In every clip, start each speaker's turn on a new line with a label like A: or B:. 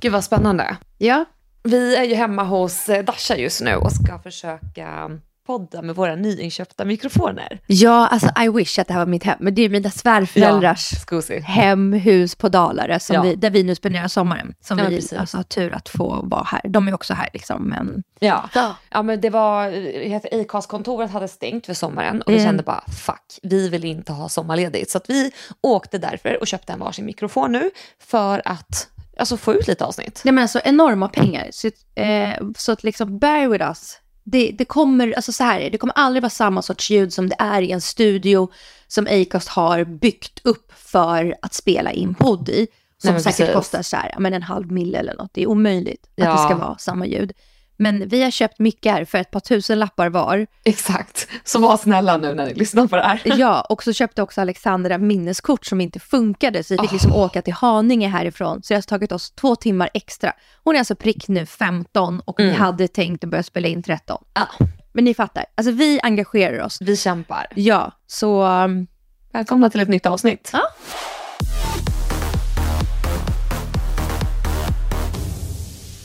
A: Gud vad spännande.
B: Ja,
A: Vi är ju hemma hos eh, Dasha just nu och ska försöka podda med våra nyinköpta mikrofoner.
B: ja alltså I wish att det här var mitt hem. Men det är mina svärföräldrars
A: Skusi.
B: hem, hus på Dalarö,
A: Ja.
B: vi, där vi nu spenderar sommaren. Som
A: Ja,
B: vi
A: precis.
B: alltså, har tur att få vara här. De är också här liksom, men
A: Ja.
B: Ja.
A: ja, men det var, eh, Acast-kontoret hade stängt för sommaren och vi
B: Mm.
A: kände bara fuck, vi vill inte ha sommarledigt. Så att vi åkte därför och köpte en varsin mikrofon nu för att alltså, få ut lite avsnitt.
B: Nej men alltså enorma pengar. Så, eh, så att liksom bear with us. Det, det kommer, alltså så här är det, kommer aldrig vara samma sorts ljud som det är i en studio som Acast har byggt upp för att spela in podd i. Som
A: Nej,
B: säkert
A: precis.
B: kostar så här, men en halv mille eller något. Det är omöjligt att
A: Ja.
B: det ska vara samma ljud. Men vi har köpt mickar för ett par tusen lappar var.
A: Exakt, så var snälla nu när ni lyssnar på det här.
B: Ja, och så köpte också Alexandra minneskort som inte funkade, så vi fick liksom åka till Haninge härifrån. Så det har tagit oss två timmar extra. Hon är alltså prick nu 15 och vi hade tänkt att börja spela in 13.
A: Ja.
B: Men ni fattar, alltså vi engagerar oss.
A: Vi kämpar.
B: Ja, så... um,
A: Välkomna till ett nytt avsnitt.
B: Ja.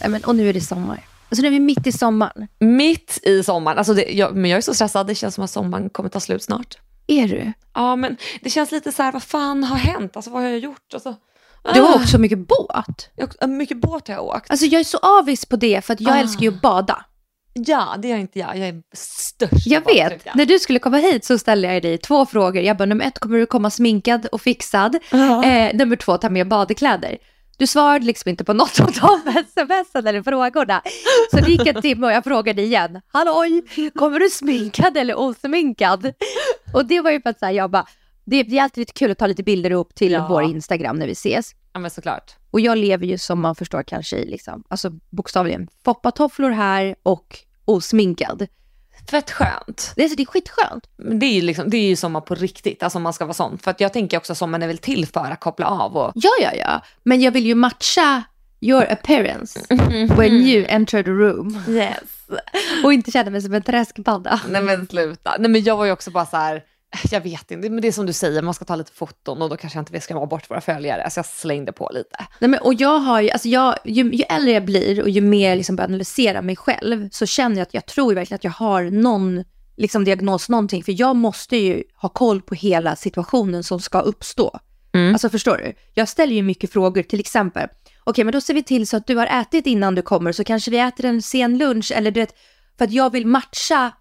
B: nej, men, och nu är det sommar. Alltså nu är vi mitt i sommaren.
A: Mitt i sommaren, alltså det, jag, men jag är så stressad, det känns som att sommaren kommer ta slut snart.
B: Är du?
A: Ja men det känns lite så här, vad fan har hänt? Alltså vad har jag gjort? Alltså,
B: Du har
A: ah,
B: åkt så mycket båt.
A: jag, har- mycket båt har jag åkt.
B: Alltså jag är så avis på det, för att jag
A: Ah.
B: älskar ju att bada.
A: Ja, det gör inte jag. Jag är störst.
B: Jag vet. När du skulle komma hit så ställde jag dig två frågor. Jag bara, nummer ett, kommer du komma sminkad och fixad?
A: Ja.
B: Eh, nummer två, ta med badkläder. Du svarade liksom inte på något av de smsen eller frågorna. Så det gick en timme och jag frågade igen. Halloj, kommer du sminkad eller osminkad? Och det var ju för att så här, jag bara, det det är alltid lite kul att ta lite bilder upp till
A: Ja.
B: vår Instagram när vi ses.
A: ja, men såklart.
B: Och jag lever ju som man förstår kanske i liksom, alltså bokstavligen foppatofflor här och osminkad.
A: Fett skönt.
B: Det är, så, det är skitskönt.
A: Men Det är, ju liksom, det är ju sommar på riktigt, alltså om man ska vara sån. För att jag tänker också att sommaren är väl till för att koppla av och...
B: Ja, ja, ja. Men jag vill ju matcha your appearance when you enter the room.
A: Yes.
B: Och inte känna mig som en träskpadda.
A: Nej men sluta. Nej men jag var ju också bara så här, jag vet inte, men det är som du säger, man ska ta lite foton och då kanske jag inte vill skrämma bort våra följare. Så jag slängde på lite.
B: Nej, men, och jag har ju, alltså jag, ju, ju äldre jag blir och ju mer liksom börjar analysera mig själv så känner jag att jag tror verkligen att jag har någon liksom diagnos, någonting. För jag måste ju ha koll på hela situationen som ska uppstå.
A: Mm.
B: Alltså förstår du? Jag ställer ju mycket frågor, till exempel, okej men då ser vi till så att du har ätit innan du kommer så kanske vi äter en sen lunch eller du vet, för att jag vill matcha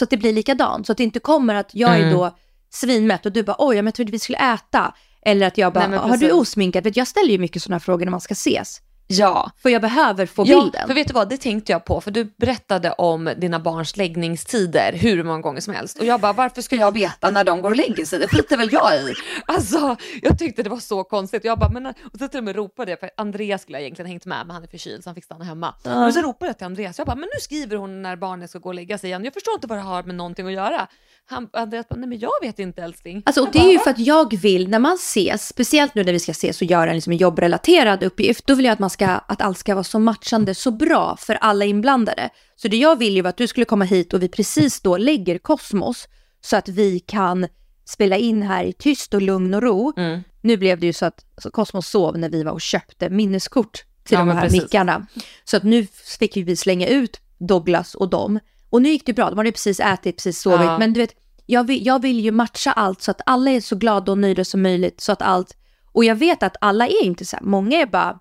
B: så att det blir likadant. Så att det inte kommer att jag är
A: Mm.
B: då svinmätt och du bara oj, jag trodde vi skulle äta. Eller att jag bara,
A: Nej,
B: har du osminkat? Jag ställer ju mycket sådana frågor när man ska ses.
A: Ja,
B: För jag behöver få
A: Ja,
B: bilden.
A: för vet du vad, det tänkte jag på, för du berättade om dina barns läggningstider hur många gånger som helst. Och jag bara, varför ska jag veta när de går och lägger sig? Det skiter väl jag i. Alltså, jag tyckte det var så konstigt. Jag bara, men, och så till och med ropade jag, för Andreas skulle jag egentligen hängt med, men han är förkyld så han fick stanna hemma. Men så ropade jag till Andreas, jag bara, men nu skriver hon när barnet ska gå och lägga sig igen. Jag förstår inte vad det har med någonting att göra. Han, Andreas bara, nej men jag vet inte älskling.
B: Alltså, och det är ju för att jag vill, när man ses, speciellt nu när vi ska ses och göra en, liksom, en jobbrelaterad uppgift, då vill jag att, man ska, att allt ska vara så matchande, så bra för alla inblandade. Så det jag vill ju var att du skulle komma hit och vi precis då lägger Kosmos så att vi kan spela in här i tyst och lugn och ro.
A: Mm.
B: Nu blev det ju så att alltså, Kosmos sov när vi var och köpte minneskort till
A: Ja,
B: de här
A: precis.
B: mickarna. Så att nu fick vi slänga ut Douglas och dem. Och nu gick det bra, de hade precis ätit, precis sovit.
A: Ja.
B: Men du vet, jag vill, jag vill ju matcha allt så att alla är så glada och nöjda som möjligt. Så att allt, Och jag vet att alla är inte så här. Många är bara,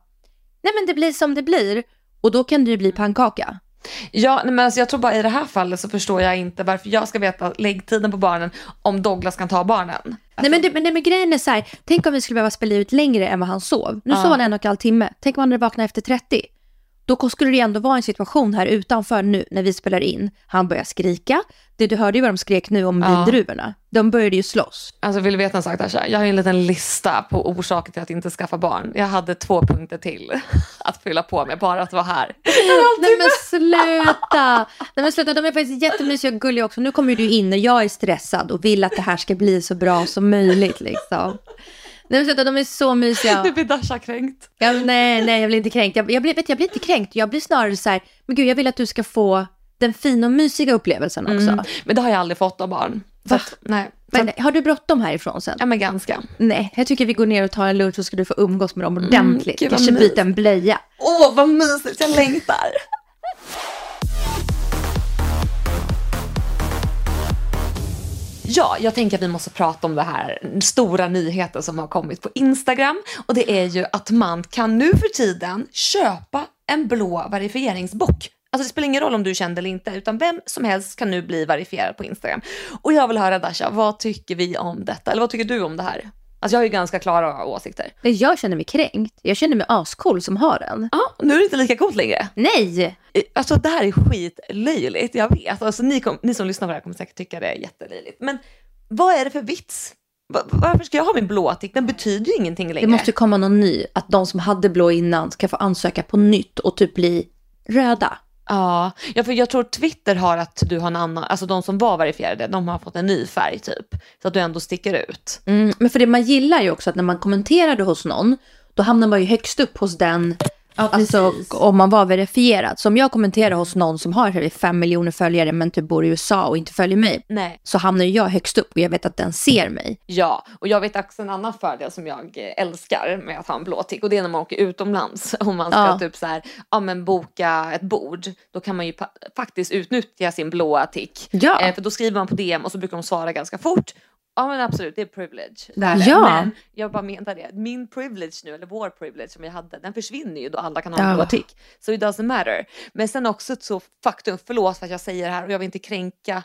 B: nej men det blir som det blir. Och då kan det ju bli pannkaka.
A: Ja, nej, men alltså jag tror bara i det här fallet så förstår jag inte varför jag ska veta läggtiden på barnen om Douglas kan ta barnen.
B: Nej men, det, men, nej, men grejen är så här, tänk om vi skulle behöva spela ut längre än vad han sov. Nu
A: Ja.
B: sov han en och en halv timme. Tänk om han hade vaknat efter 30. Då skulle det ändå vara en situation här utanför nu när vi spelar in. Han börjar skrika. Det, du hörde ju vad de skrek nu om
A: Ja.
B: vindruvorna. De började ju slåss.
A: Alltså vill du veta en sak Dasha? Jag har ju en liten lista på orsaker till att inte skaffa barn. Jag hade två punkter till att fylla på med bara att vara här.
B: Nej men sluta! Nej men sluta, de är faktiskt jättemysiga och gulliga också. Nu kommer du in när jag är stressad och vill att det här ska bli så bra som möjligt liksom. Nej men sluta, de är så mysiga.
A: Nu blir Dasha kränkt.
B: Ja, nej, nej, jag blir inte kränkt. Jag, jag, blir, vet, jag blir inte kränkt. Jag blir snarare så här, men gud, jag vill att du ska få den fina och mysiga upplevelsen också.
A: Mm. Men det har jag aldrig fått av barn. Så
B: Va?
A: att, nej. Så
B: Men
A: att,
B: har du bråttom härifrån sen?
A: ja men ganska.
B: Nej, jag tycker vi går ner och tar en lunch så ska du få umgås med dem ordentligt.
A: Mm, gud, vad
B: Kanske byta en blöja.
A: Åh vad mysigt, jag längtar. Ja, jag tänker att vi måste prata om det här stora nyheten som har kommit på Instagram. Och det är ju att man kan nu för tiden köpa en blå verifieringsbock. Alltså det spelar ingen roll om du är känd eller inte, utan vem som helst kan nu bli verifierad på Instagram. Och jag vill höra Dasha, vad tycker vi om detta? Eller vad tycker du om det här? Alltså jag har ju ganska klara åsikter.
B: Nej, Jag känner mig kränkt. Jag känner mig ascool som har den.
A: Ja, nu är det inte lika coolt längre.
B: Nej!
A: Alltså det här är skitlöjligt, jag vet. Alltså, ni, kom, ni som lyssnar på det här kommer säkert tycka det är jättelöjligt. Men vad är det för vits? Va- Varför ska jag ha min blåa tick? Den betyder ju ingenting längre.
B: Det måste komma någon ny. Att de som hade blå innan ska få ansöka på nytt och typ bli röda.
A: Ja, ja, för jag tror Twitter har att du har en annan, alltså de som var verifierade, de har fått en ny färg typ. Så att du ändå sticker ut.
B: Mm, men för det man gillar ju också att när man kommenterade hos någon, då hamnar man ju högst upp hos den, alltså om man var verifierad. Så om jag kommenterar hos någon som har 5 miljoner följare men typ bor i USA och inte följer mig,
A: Nej.
B: så hamnar jag högst upp och jag vet att den ser mig.
A: Ja, och jag vet också en annan fördel som jag älskar med att ha en blå tick och det är när man åker utomlands. Om man ska
B: Ja.
A: typ så här, ja men boka ett bord, då kan man ju faktiskt utnyttja sin blåa tick.
B: Ja.
A: Eh, för då skriver man på DM och så brukar de svara ganska fort. Ja men absolut, det är privilege. Det är
B: Ja.
A: det. Men jag bara menar det, min privilege nu, eller vår privilege som vi hade, den försvinner ju då alla kan ha en
B: Ja.
A: blå tick. So it doesn't matter. Men sen också ett så faktum, förlåt för att jag säger det här och jag vill inte kränka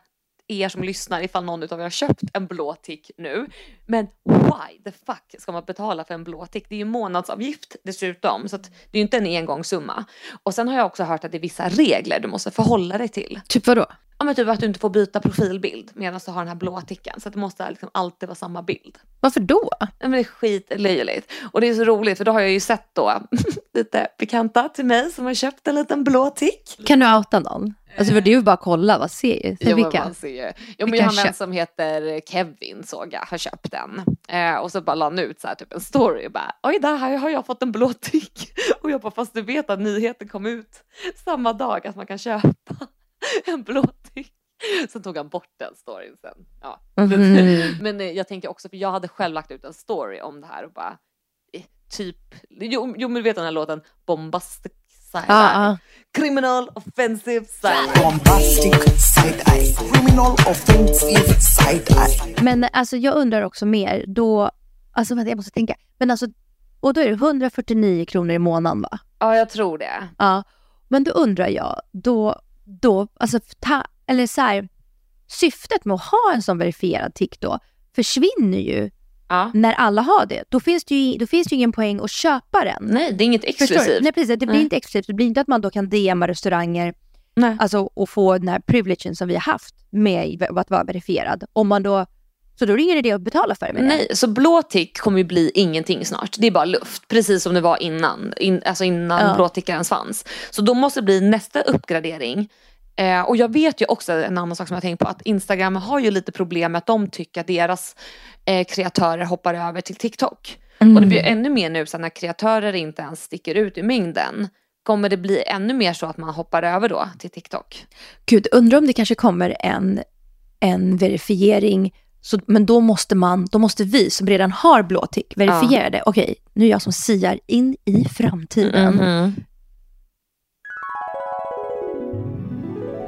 A: er som lyssnar ifall någon av er har köpt en blå tick nu. Men why the fuck ska man betala för en blå tick? Det är ju månadsavgift dessutom, så att det är ju inte en engångssumma. Och sen har jag också hört att det är vissa regler du måste förhålla dig till.
B: Typ vadå?
A: Ja men typ att du inte får byta profilbild medan du har den här blå ticken. Så att det måste liksom alltid vara samma bild.
B: Varför då?
A: Ja, Men det är skitlöjligt. Och det är så roligt för då har jag ju sett då lite bekanta till mig som har köpt en liten blå tick.
B: Kan du outa någon? Alltså för det är ju bara att kolla, vad ser
A: Jo, men
B: vilka?
A: man ser ju. Jo, men jag har en som heter Kevin såg jag har köpt den. Eh, och så bara la han ut så här, typ en story och bara oj där här har jag fått en blå tick. Och jag bara fast du vet att nyheten kom ut samma dag att man kan köpa en blå tick. Sen tog han bort den storyn sen. Ja.
B: Mhm.
A: Men eh, jag tänker också, för jag hade själv lagt ut en story om det här och bara eh, typ, jo, jo men du vet den här låten Bombastic
B: Ja, ja.
A: Criminal offensive side
C: bombastic side eye, criminal offensive side eye.
B: Men alltså jag undrar också mer, då, alltså vänta jag måste tänka, men alltså, och då är det 149 kronor i månaden va?
A: Ja, jag tror det.
B: Ja, men då undrar jag, då, då, alltså ta, eller så här, syftet med att ha en sån verifierad tick då försvinner ju
A: Ja.
B: när alla har det. Då finns det ju, då finns det ingen poäng att köpa den.
A: Nej, det är inget exklusivt.
B: Nej precis, det blir
A: Nej.
B: inte exklusivt. Det blir inte att man då kan DMa restauranger
A: Nej.
B: alltså, och få den här privilegen som vi har haft med att vara verifierad. Om man då, så då är det ingen idé att betala för det.
A: Nej, så blå tick kommer ju bli ingenting snart. Det är bara luft, precis som det var innan, in, alltså innan
B: Ja.
A: blå tickar ens fanns. Så då måste det bli nästa uppgradering. Eh, och jag vet ju också en annan sak som jag tänkt på, att Instagram har ju lite problem med att de tycker att deras eh, kreatörer hoppar över till TikTok. Och det blir ju ännu mer nu så när kreatörer inte ens sticker ut i mängden. Kommer det bli ännu mer så att man hoppar över då till TikTok?
B: Gud, undrar om det kanske kommer en, en verifiering, så, men då måste, man, då måste vi som redan har blå tick verifiera det. Okej, nu är jag som siar in i framtiden.
A: Mhm.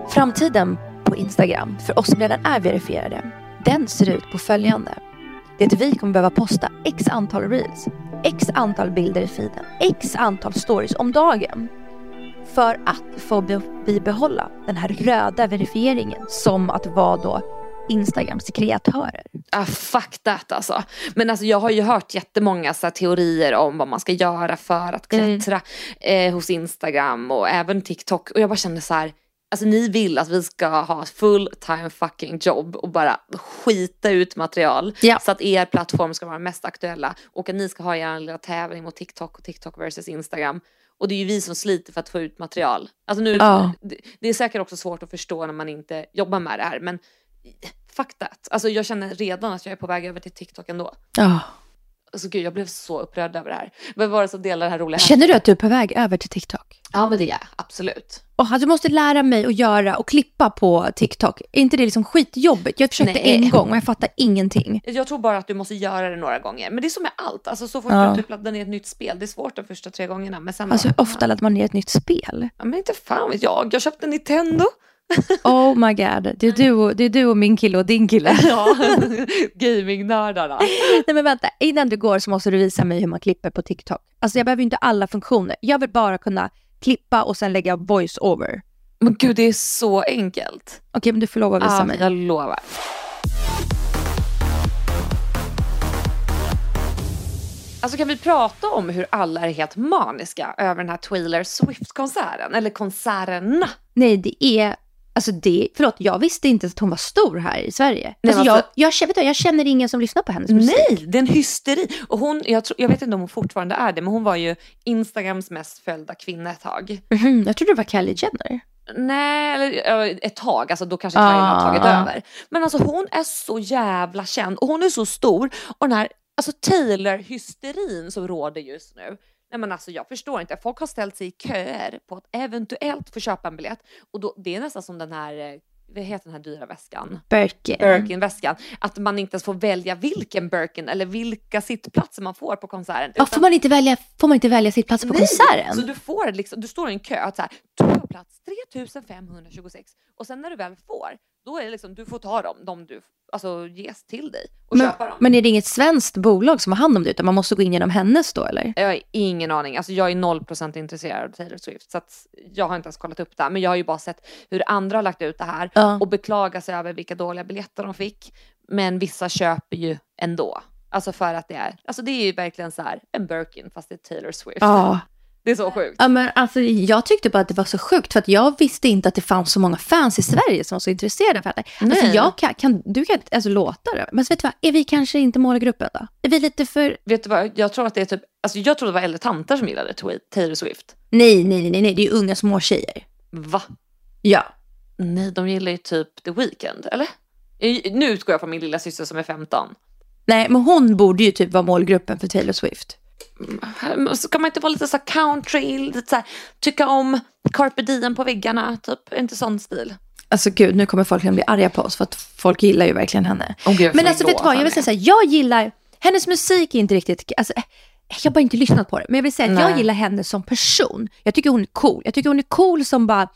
B: Framtiden på Instagram, för oss som redan är verifierade, den ser ut på följande. Det är att vi kommer behöva posta x antal reels x antal bilder i feeden, x antal stories om dagen. För att få be- bibehålla den här röda verifieringen som att vara då Instagrams kreatörer.
A: Ah, fuck that alltså. Men alltså, jag har ju hört jättemånga så här, teorier om vad man ska göra för att
B: Mm.
A: klättra eh, hos Instagram och även TikTok. Och jag bara känner så här, alltså ni vill att vi ska ha full time fucking jobb och bara skita ut material
B: Ja.
A: så att er plattform ska vara mest aktuella och att ni ska ha er lilla tävling mot TikTok och TikTok versus Instagram. Och det är ju vi som sliter för att få ut material. Alltså nu,
B: Ja.
A: det, det är säkert också svårt att förstå när man inte jobbar med det här men fuck that. Alltså jag känner redan att jag är på väg över till TikTok ändå.
B: Ja.
A: Alltså gud jag blev så upprörd över det här. Vem var det som delade det här roliga?
B: Känner du att du är på väg över till TikTok?
A: Ja men det är jag, absolut.
B: Att du måste lära mig att göra och klippa på TikTok. Är inte det liksom skitjobbigt? Jag försökte
A: Nej.
B: en gång och jag fattar ingenting.
A: Jag tror bara att du måste göra det några gånger. Men det är som med allt. Alltså så fort
B: Ja.
A: du typ laddar ner ett nytt spel. Det är svårt de första tre gångerna. Men sen
B: Alltså hur ofta laddar man ner ett nytt spel?
A: ja, men inte fan vet jag. Jag köpte en Nintendo.
B: Oh my god, det är du och, det är du och min kille och din kille.
A: Ja, gamingnördarna.
B: Nej men vänta, innan du går så måste du visa mig hur man klipper på TikTok. Alltså jag behöver inte alla funktioner. Jag vill bara kunna klippa och sen lägga voice over.
A: Men gud det är så enkelt.
B: Okej men du får lov att visa
A: Ja,
B: mig.
A: jag lovar. Alltså kan vi prata om hur alla är helt maniska över den här Taylor Swift-konserten? Eller konserterna.
B: Nej det är, alltså det, förlåt jag visste inte att hon var stor här i Sverige.
A: Nej,
B: alltså jag,
A: alltså-
B: jag, känner, vet du, jag känner ingen som lyssnar på hennes musik.
A: Nej, det är en hysteri. Och hon, jag, tror, jag vet inte om hon fortfarande är det, men hon var ju Instagrams mest följda kvinna ett tag.
B: Mhm, jag trodde det var Kylie Jenner.
A: Nej, eller ett tag, alltså då kanske Kylie har tagit
B: Ah.
A: över. Men alltså hon är så jävla känd och hon är så stor. Och den här alltså Taylor-hysterin som råder just nu. Nej men alltså jag förstår inte, folk har ställt sig i köer på att eventuellt få köpa en biljett. Och då, det är nästan som den här, eh, vad heter den här dyra väskan?
B: Birkin.
A: Birkin-väskan. Att man inte ens får välja vilken Birkin eller vilka sittplatser man får på konserten.
B: Ja, får, man inte välja, får man inte välja sitt plats på
A: Nej,
B: konserten?
A: Så du får liksom, du står i en kö att så här, du har plats 3526 och sen när du väl får, då är det liksom, du får ta dem, de du alltså ges till dig och
B: men,
A: köpa dem.
B: men är det inget svenskt bolag som har hand om det utan man måste gå in genom hennes då eller?
A: Jag har ingen aning, alltså jag är 0% intresserad av Taylor Swift så att jag har inte ens kollat upp det här, men jag har ju bara sett hur andra har lagt ut det här
B: Ja.
A: och beklagar sig över vilka dåliga biljetter de fick. Men vissa köper ju ändå. Alltså för att det är, alltså det är ju verkligen så här en Birkin fast det är Taylor Swift.
B: Ja.
A: Det är så sjukt.
B: Ja, men alltså, jag tyckte bara att det var så sjukt för att jag visste inte att det fanns så många fans i Sverige som var så intresserade av det. Alltså, jag kan, kan, du kan alltså, låta det. Men så vet du vad, är vi kanske inte målgruppen då? Är vi lite för...
A: Vet du vad, jag tror att det är typ, alltså jag tror det var äldre tanter som gillade Taylor Swift.
B: Nej, nej, nej, nej, det är unga små tjejer.
A: Va?
B: Ja.
A: Nej, de gillar ju typ The Weeknd, eller? I- Nu utgår jag från min lilla syster som är 15.
B: Nej, men hon borde ju typ vara målgruppen för Taylor Swift.
A: Kan man inte vara lite så country, lite så här, tycka om carpe diem på väggarna, typ, inte sån stil.
B: Alltså gud, nu kommer folk att bli arga på oss för att folk gillar ju verkligen henne.
A: Åh, gud,
B: men alltså vet du vad, jag vill säga så här, jag gillar, hennes musik är inte riktigt, alltså, eh, jag har bara inte lyssnat på det, men jag vill säga att jag
A: Nej.
B: gillar henne som person. Jag tycker hon är cool. Jag tycker hon är cool som bara,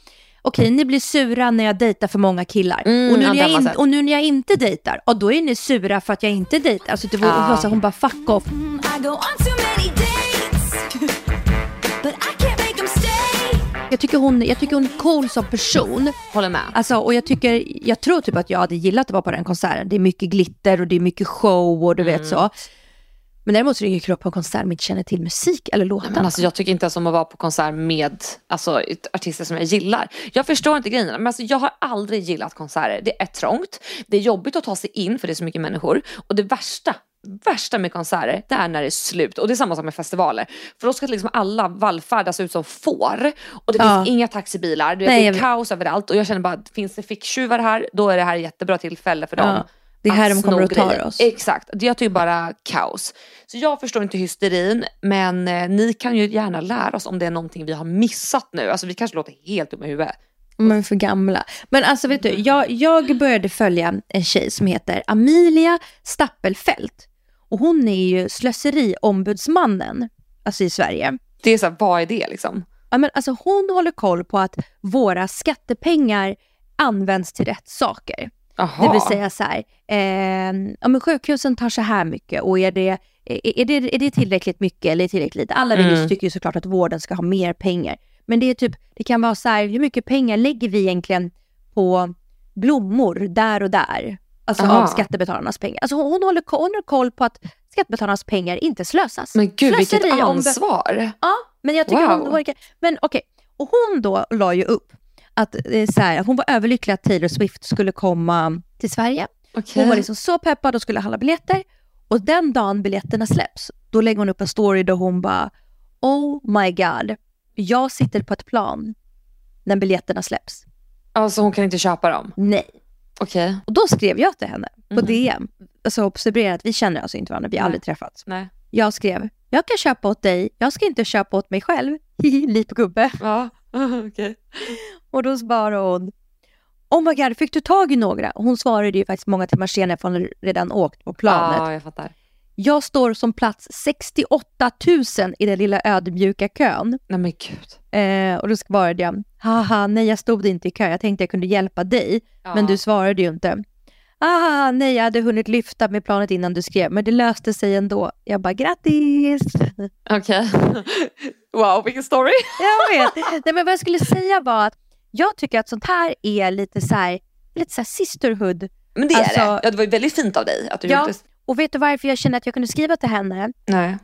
B: okej ni blir sura när jag dejtar för många killar.
A: Mm,
B: och, nu
A: ja,
B: när jag in, och nu när jag inte dejtar, och då är ni sura för att jag inte dejtar. Alltså det var,
A: Ja.
B: så här, hon bara fuck off.
D: Stay.
B: Jag tycker hon, jag tycker hon är cool som person.
A: Håller med.
B: Alltså, och jag, tycker, jag tror typ att jag hade gillat att vara på den konserten. Det är mycket glitter och det är mycket show och du vet så. Men däremot så är det ju kul på en konsert om inte känner till musik eller låtarna.
A: Men alltså, jag tycker inte ens om att vara på konsert med alltså, artister som jag gillar. Jag förstår inte grejerna, men alltså, jag har aldrig gillat konserter. Det är trångt, det är jobbigt att ta sig in för det är så mycket människor. Och det värsta, värsta med konserter, det är när det är slut. Och det är samma sak med festivaler. För då ska liksom alla vallfärdas ut som får. Och det
B: Ja.
A: finns inga taxibilar,
B: Nej,
A: det är
B: vet.
A: kaos överallt. Och jag känner bara, finns det ficktjuvar här, då är det här ett jättebra tillfälle för dem.
B: Ja, det är här de kommer att ta oss.
A: Exakt, jag tycker bara kaos. Så jag förstår inte hysterin, men eh, ni kan ju gärna lära oss om det är någonting vi har missat nu. Alltså vi kanske låter helt dumma i huvudet.
B: Men för gamla. Men alltså vet du, jag, jag började följa en tjej som heter Amelia Stappelfelt. Och hon är ju slöseriombudsmannen, alltså i Sverige.
A: Det är så här, vad är det liksom?
B: Ja, men alltså hon håller koll på att våra skattepengar används till rätt saker. Det vill säga så här, eh, ja, men sjukhusen tar så här mycket och är det, är, är det, är det tillräckligt mycket eller tillräckligt lite? Alla
A: Mm.
B: tycker ju såklart att vården ska ha mer pengar. Men det är typ, det kan vara så här, hur mycket pengar lägger vi egentligen på blommor där och där? Alltså
A: Aha.
B: av skattebetalarnas pengar. Alltså hon, hon, håller, hon har koll på att skattebetalarnas pengar inte slösas.
A: Men gud vilket
B: Slöseri om det-
A: ansvar.
B: Ja, men jag tycker
A: Wow.
B: hon var... Men okej, och hon då la ju upp att eh, så här, hon var överlycklig att Taylor Swift skulle komma till Sverige.
A: Okej.
B: Hon var liksom så peppad och skulle handla biljetter. Och den dagen biljetterna släpps, då lägger hon upp en story där hon bara Oh my god, jag sitter på ett plan när biljetterna släpps.
A: Alltså hon kan inte köpa dem?
B: Nej.
A: Okej.
B: Och då skrev jag till henne på
A: Mhm.
B: DM. Alltså observera att vi känner alltså inte varandra, vi har
A: Nej.
B: aldrig träffats.
A: Nej.
B: Jag skrev, jag kan köpa åt dig, jag ska inte köpa åt mig själv. Hihi, Lipgubbe.
A: Ja, okej.
B: Och då svarade hon, Oh my god, fick du tag i några? Hon svarade ju faktiskt många timmar senare för hon redan åkt på planet.
A: Ja, jag fattar.
B: Jag står som plats 68 000 i den lilla ödmjuka kön.
A: Nej men gud.
B: Eh, och då svarade jag, haha, nej jag stod inte i kö, jag tänkte jag kunde hjälpa dig,
A: Ja.
B: men du svarade ju inte. Haha, nej jag hade hunnit lyfta med planet innan du skrev, men det löste sig ändå. Jag bara, grattis!
A: Okej. wow, vilken story.
B: Jag vet. Nej, men vad jag skulle säga var att jag tycker att sånt här är lite så här, lite så här sisterhood.
A: Men det är
B: Alltså-
A: det. Ja, det var ju väldigt fint av dig att du
B: Ja.
A: gjorde det.
B: Och vet du varför jag känner att jag kunde skriva till henne?
A: Nej.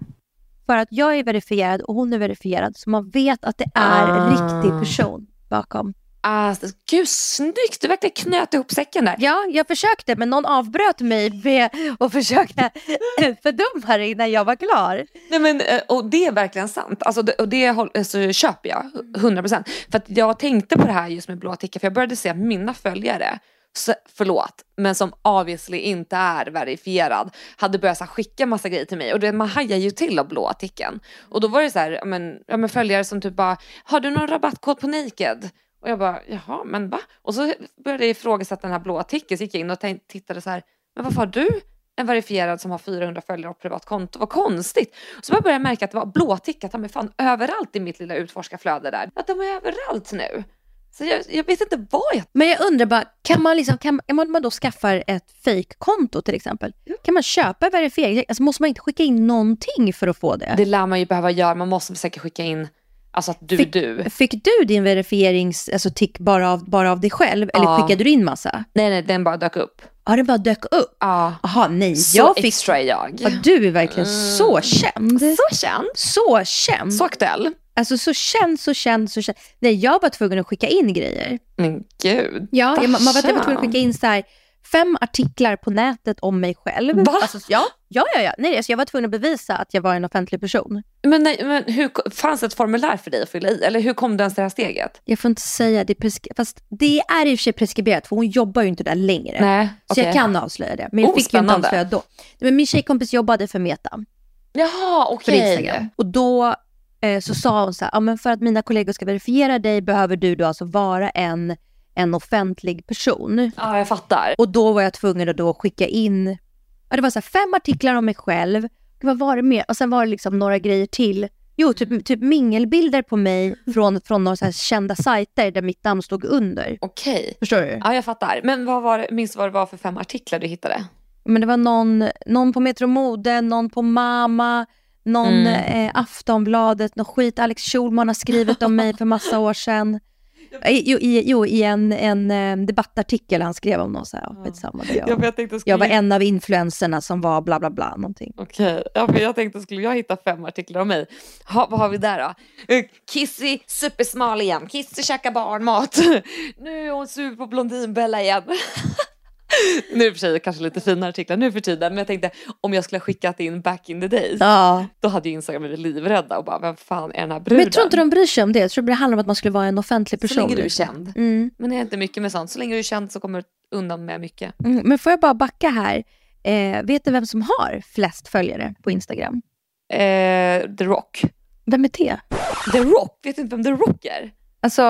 B: För att jag är verifierad och hon är verifierad, så man vet att det är en
A: Ah.
B: riktig person bakom.
A: Alltså, gud, snyggt! Du verkligen knöt ihop säcken där.
B: Ja, jag försökte, men någon avbröt mig med att försöka fördumma det innan jag var klar.
A: Nej, men, eh, och det är verkligen sant. Alltså, och det håll- så köper jag, 100%. För att jag tänkte på det här just med blå tickar, för jag började se att mina följare, så, förlåt, men som obviously inte är verifierad, hade börjat här, skicka massa grejer till mig. Och det, man hajar ju till av blå ticken. Och då var det så här, men, ja, men följare som typ bara, har du någon rabattkod på Naked? Och jag bara, jaha, men va? Och så började jag ifrågasätta den här blåa ticken, så gick jag in och tittade så här, men varför har du en verifierad som har 400 följare och privat konto? Vad konstigt. Så började jag märka att det var blåtickat ta mig fan överallt i mitt lilla utforskarflöde där. Att de är överallt nu. Så jag, jag vet inte vad jag...
B: Men jag undrar bara, kan man, liksom, kan, om man då skaffar ett fake-konto till exempel, kan man köpa verifiering? Alltså måste man inte skicka in någonting för att få det?
A: Det lär man ju behöva göra. Man måste säkert skicka in alltså att du
B: Fick-
A: du.
B: Fick du din verifierings, alltså tick bara av, bara av dig själv eller
A: Ja.
B: skickade du in massa?
A: Nej, nej, den bara dök upp.
B: Ja, det bara dök upp.
A: Ja.
B: Jaha, nej.
A: Så
B: jag fick...
A: extra är jag.
B: Ja, du är verkligen så känd.
A: Så känd.
B: Så känd.
A: Så aktuell.
B: Alltså så känd, så känd, så känd. Nej, jag var tvungen att skicka in grejer.
A: Men gud.
B: Ja, jag, man var
A: Tarzan.
B: tvungen att skicka in så här, fem artiklar på nätet om mig själv.
A: Va?
B: Alltså, ja, ja, ja. ja. Nej, alltså, jag var tvungen att bevisa att jag var en offentlig person.
A: Men, nej, men hur, fanns det ett formulär för dig att fylla i? Eller hur kom du ens till det här steget?
B: Jag får inte säga det, presk- fast det är i och för sig preskriberat för hon jobbar ju inte där längre.
A: Nej,
B: Så
A: okej.
B: jag kan avslöja det. Men jag
A: Oh,
B: fick ju inte
A: spännande.
B: avslöja då. Men min tjejkompis jobbade för Meta.
A: Jaha,
B: för
A: okej.
B: Instagram. Och då eh, så sa hon så här, ja, men för att mina kollegor ska verifiera dig behöver du då alltså vara en, en offentlig person.
A: Ja, jag fattar.
B: Och då var jag tvungen att då skicka in, ja, det var så fem artiklar om mig själv, vad var det mer? Och sen var det liksom några grejer till. Jo, typ, typ mingelbilder på mig från, från några så kända sajter där mitt namn stod under.
A: Okej.
B: Förstår du?
A: Ja, jag fattar. Men vad var det, minns vad det var för fem artiklar du hittade?
B: Men det var någon, någon på Metro Mode, någon på Mama, någon
A: Mm.
B: eh, Aftonbladet, någon skit Alex Schulman har skrivit om mig för massa år sedan. Eh, Jo, i, jo, i en, en eh, debattartikel han skrev om någon så här, ja, jag.
A: jag
B: jag var en av influenserna som var bla bla bla någonting.
A: Okej, ja, för jag tänkte skulle jag hitta fem artiklar om mig? Ha, vad har vi där då? Eh, Kissy supersmal igen, Kissy käkar barnmat. Nu är hon sur på Blondinbella igen. nu för sig kanske lite finare artiklar nu för tiden, men jag tänkte om jag skulle ha skickat in back in the days,
B: Ja.
A: då hade ju Instagram blivit livrädda och bara vem fan är den här bruden?
B: Men jag tror inte de bryr sig om det. Jag tror det handlar om att man skulle vara en offentlig
A: Så
B: person.
A: länge du är
B: liksom.
A: känd.
B: Mm.
A: Men det är inte mycket med sånt, så länge du är känd så kommer du undan med mycket.
B: Mm. Men får jag bara backa här. Eh, vet du vem som har flest följare på Instagram?
A: Eh, The Rock.
B: Vem är det?
A: The Rock, vet du inte vem The Rock är?
B: Alltså,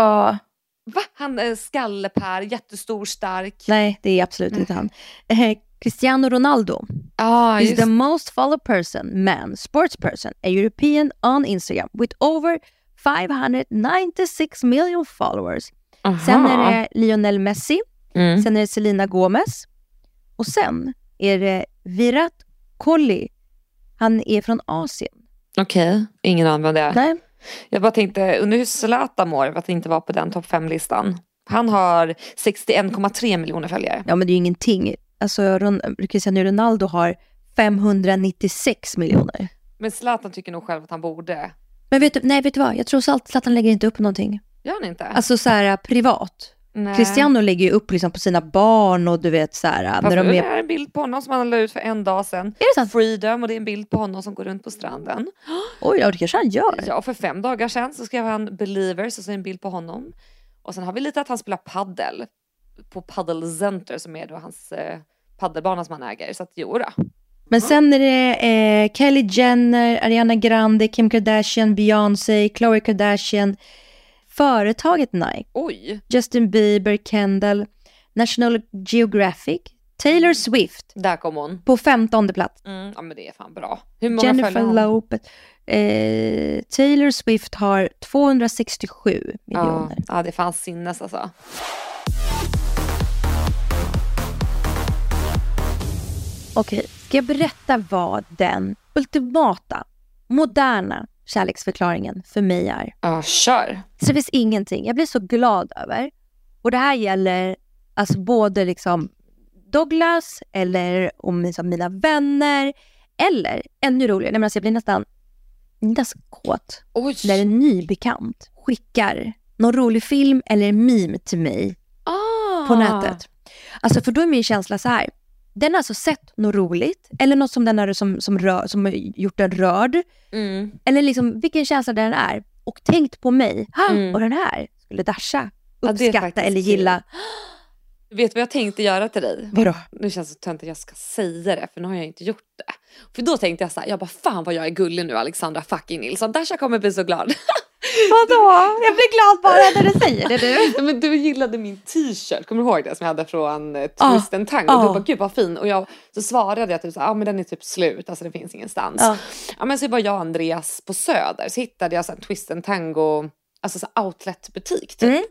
A: Va? Han är skallepär, jättestor, stark.
B: nej det är absolut inte han. Eh, Cristiano Ronaldo
A: Ah,
B: is the most followed person, man, sports person, a European on Instagram with over 596 million followers.
A: Aha.
B: Sen är det Lionel Messi,
A: Mm.
B: Sen är det Selena Gomez. Och sen är det Virat Kohli. Han är från Asien.
A: Okej, ingen aning om det.
B: Nej,
A: Jag bara tänkte, undrar hur Zlatan mår för att inte vara på den topp 5-listan. Han har 61,3 miljoner följare.
B: ja men det är ju ingenting. Alltså Cristiano Ronaldo har 596 miljoner.
A: Men Zlatan tycker nog själv att han borde.
B: Men vet du, nej vet du vad? Jag tror att Zlatan lägger inte upp någonting.
A: Gör han inte?
B: Alltså så här privat.
A: Nej.
B: Cristiano lägger ju upp liksom på sina barn och du vet så här när de är...
A: är det en bild på honom som han la ut för en dag sedan.
B: Är det sant?
A: Freedom och det är en bild på honom som går runt på stranden.
B: Oj, ja, det kanske han gör.
A: Ja, för fem dagar sedan så skrev han Believers och så är en bild på honom. Och sen har vi lite att han spelar paddel på Paddle Center som är då hans eh, paddelbana som han äger. Så att jo då.
B: Men sen är det eh, Kylie Jenner, Ariana Grande, Kim Kardashian, Beyoncé, Khloe Kardashian, företaget Nike,
A: Oj,
B: Justin Bieber, Kendall, National Geographic, Taylor Swift
A: där kom hon.
B: på femtonde plats.
A: Mm, ja men det är fan bra. Hur många
B: Jennifer? Lopez. Eh, Taylor Swift har 267
A: Ja,
B: miljoner.
A: ja, det är fan sinnes alltså.
B: Okej, ska jag berätta vad den ultimata, moderna kärleksförklaringen för mig är?
A: Ja, kör.
B: Så det finns ingenting. Jag blir så glad över. Och det här gäller alltså både liksom Douglas eller om liksom mina vänner. Eller ännu roligare, nej men alltså jag blir nästan, nästan kåt
A: Oj.
B: när en ny bekant skickar någon rolig film eller meme till mig
A: ah.
B: på nätet. Alltså för då är min känsla så här. Den har alltså sett något roligt eller något som den har som, som, rör, som gjort den rörd.
A: Mm.
B: Eller liksom vilken känsla den är. Och tänkt på mig. Ha,
A: Mm.
B: Och den här skulle Dasha
A: Ja,
B: uppskatta
A: faktiskt
B: eller
A: kul.
B: gilla.
A: Vet du vad jag tänkte göra till dig?
B: Vadå?
A: Nu känns det så töntigt att jag ska säga det för nu har jag inte gjort det. För då tänkte jag så här, jag bara fan vad jag är gullig nu Alexandra fucking Nilsson. Dasha kommer bli så glad.
B: Vadå? Jag blir glad bara när du säger det du.
A: Ja, Men du gillade min t-shirt, kommer du ihåg det som jag hade från eh. Twist and Tango?
B: Ja.
A: Du bara gud vad fin och jag så svarade jag typ så här, ja men den är typ slut, alltså det finns ingenstans.
B: Ja.
A: Ja. men så var jag och Andreas på Söder så hittade jag så här, en Twist and Tango, alltså så outletbutik typ.
B: Mm.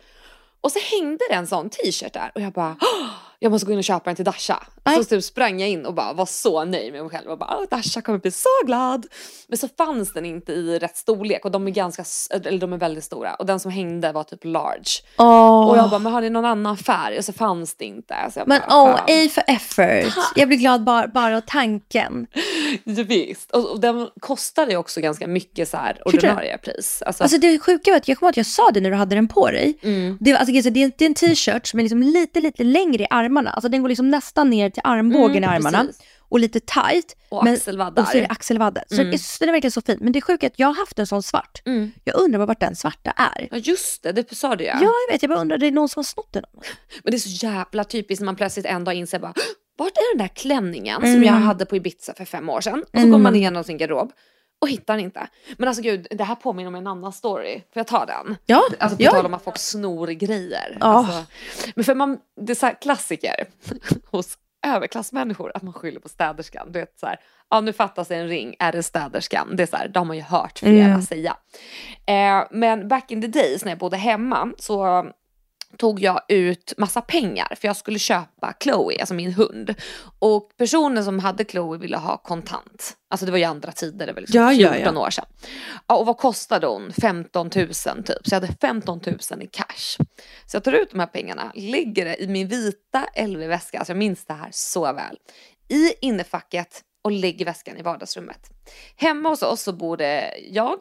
A: Och så hängde det en sån t-shirt där och jag bara, "Åh, jag måste gå in och köpa den till Dasha.
B: Nej.
A: Så typ sprang jag in och bara var så nöjd med mig själv och bara, "Åh, Dasha kommer bli så glad. Men så fanns den inte i rätt storlek och de är ganska, eller de är väldigt stora och den som hängde var typ large.
B: Åh.
A: Och jag bara, men har ni någon annan färg? Och så fanns det inte.
B: Men åh,
A: fan.
B: A för effort. Jag blir glad bara, bara av tanken.
A: Visst. Och, och den kostade ju också ganska mycket så här ordinarie pris. Alltså,
B: Alltså det sjuka var att jag kommer ihåg att jag sa det när du hade den på dig.
A: mm.
B: Det, alltså, det, är, det är en t-shirt som är liksom lite, lite längre i armarna. Alltså den går liksom nästan ner till armbågen i armarna.
A: Mm, precis.
B: Och lite tight.
A: Och
B: men-
A: axelvaddar.
B: Och så är det axelvaddar. Så
A: Mm.
B: den, är, den är verkligen så fin. Men det sjuka är att jag har haft en sån svart.
A: Mm.
B: Jag undrar vart den svarta är.
A: Ja just det, det sa du ja.
B: Ja, jag vet. Jag bara undrar, det är någon som har snott den.
A: Men det är så jävla typiskt när man plötsligt en dag inser bara vart är den där klänningen som
B: Mm.
A: jag hade på Ibiza för fem år sedan? Och så
B: Mm.
A: går man igenom sin garderob och hittar den inte. Men alltså gud, det här påminner om en annan story. Får jag ta den?
B: Ja,
A: Alltså på
B: ja.
A: tal om att folk snor grejer.
B: Ja.
A: Alltså, men för man, det är så klassiker hos överklassmänniskor att man skyller på städerskan. Du vet så här, ja nu fattas en ring, är det städerskan? Det är så här, det har man ju hört flera
B: Mm.
A: säga. Eh, men back in the days när jag bodde hemma så tog jag ut massa pengar för jag skulle köpa Chloe, alltså min hund. Och personen som hade Chloe ville ha kontant. Alltså det var ju andra tider, det var liksom
B: Ja, ja,
A: 14
B: ja.
A: år sedan. Ja, och vad kostade hon? 15 000 typ. Så jag hade 15 000 i cash. Så jag tar ut de här pengarna, lägger det i min vita LV-väska, alltså jag minns det här så väl. I innerfacket och lägger väskan i vardagsrummet. Hemma hos oss så bor det jag,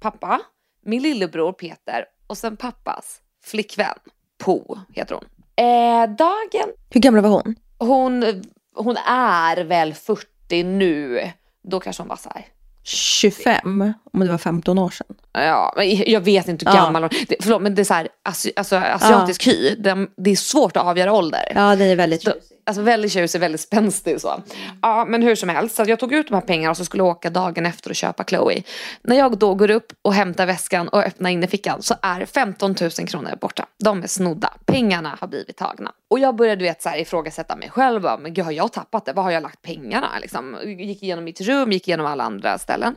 A: pappa, min lillebror Peter och sen pappas flickvän. Po heter hon. Eh, dagen
B: Hur gamla var hon?
A: hon, hon är väl 40 nu. Då kanske hon var så här.
B: 25, om det var 15 år sedan.
A: Ja, men jag vet inte hur
B: Ja.
A: gammal hon det, Förlåt men det är så här, asi, alltså, asiatisk hy. Den, det är svårt att avgöra ålder.
B: Ja, det är väldigt
A: Så, alltså väldigt tjusig, väldigt spänstig så. Ja men hur som helst, så jag tog ut de här pengarna och så skulle jag åka dagen efter och köpa Chloe. När jag då går upp och hämtar väskan och öppnar innerfickan så är 15 000 kronor borta. De är snodda. Pengarna har blivit tagna. Och jag började du vet så här ifrågasätta mig själv. Bara, Men gud har jag tappat det? Var har jag lagt pengarna? Liksom, gick igenom mitt rum, gick igenom alla andra ställen.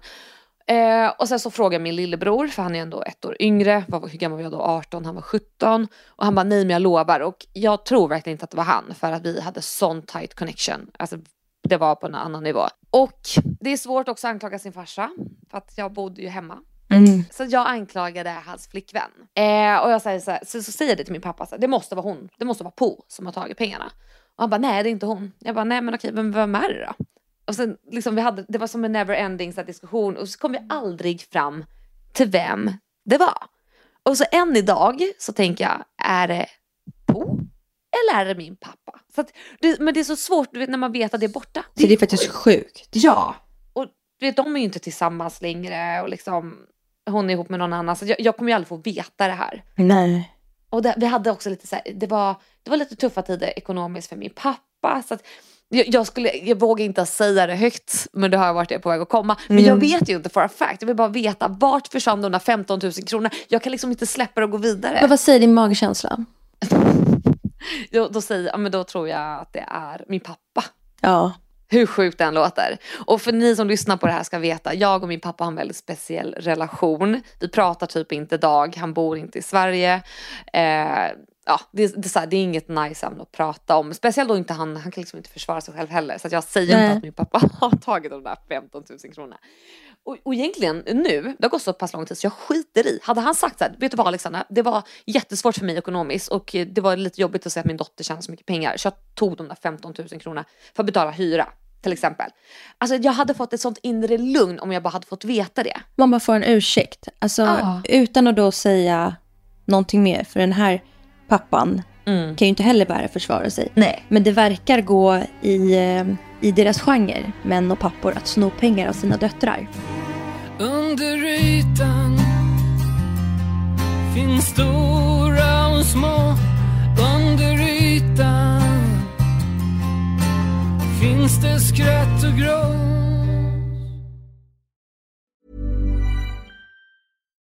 A: Eh, och sen så frågade min lillebror, för han är ändå ett år yngre, vad, hur gammal var jag då? 18, han var 17. Och han bara, nej men jag lovar. Och jag tror verkligen inte att det var han, för att vi hade sån tight connection. Alltså det var på en annan nivå. Och det är svårt också att anklaga sin farsa, för att jag bodde ju hemma.
B: Mm.
A: Så jag anklagade hans flickvän. Eh, och jag säger så, här, så, så säger jag det till min pappa, så här, det måste vara hon, det måste vara Po som har tagit pengarna. Och han bara, nej det är inte hon. Jag bara, nej men okej, men vem är det då? Och sen liksom vi hade, det var som en never ending diskussion och så kom vi aldrig fram till vem det var. Och så än idag så tänker jag, är det Po? Eller är det min pappa? Så att, det, men det är så svårt vet, när man vet att det är borta.
B: Så det är faktiskt sjukt.
A: Ja. Och du vet, de är ju inte tillsammans längre och liksom hon är ihop med någon annan. Så jag, jag kommer ju aldrig få veta det här.
B: Nej.
A: Och det, vi hade också lite så här, det var, det var lite tuffa tider ekonomiskt för min pappa. Så att jag, jag, skulle, jag vågar inte säga det högt, men det har varit det på väg att komma. Men
B: Mm.
A: jag vet ju inte for a fact. Jag vill bara veta, vart försvann de där 15 000 kronor? Jag kan liksom inte släppa det och gå vidare.
B: Men vad säger din magkänsla?
A: Då, då, säger, ja, men då tror jag att det är min pappa.
B: Ja.
A: Hur sjukt den låter. Och för ni som lyssnar på det här ska veta, jag och min pappa har en väldigt speciell relation. Vi pratar typ inte dag, han bor inte i Sverige. Eh, ja, det, är- det, så här, det är inget nice ämne att prata om. Speciellt då inte han, han kan liksom inte försvara sig själv heller. Så jag säger
B: Nej.
A: inte att min pappa har tagit de där 15 000 kronorna. Och, och egentligen nu, det har gått så pass lång tid så jag skiter i. Hade han sagt så här, vet du vad Alexandra, det var jättesvårt för mig ekonomiskt och eh, det var lite jobbigt att se att min dotter tjänar så mycket pengar. Så jag tog de där 15 000 kronorna för att betala hyra till exempel. Alltså jag hade fått ett sånt inre lugn om jag bara hade fått veta det.
B: Man bara får en ursäkt. Alltså
A: Ja.
B: utan att då säga någonting mer. För den här pappan kan ju inte heller bära försvara sig.
A: Nej.
B: Men det verkar gå i, eh, i deras genre, män och pappor, att sno pengar av sina döttrar.
E: Under ytan finns stora och små Under ytan finns det skratt och gråt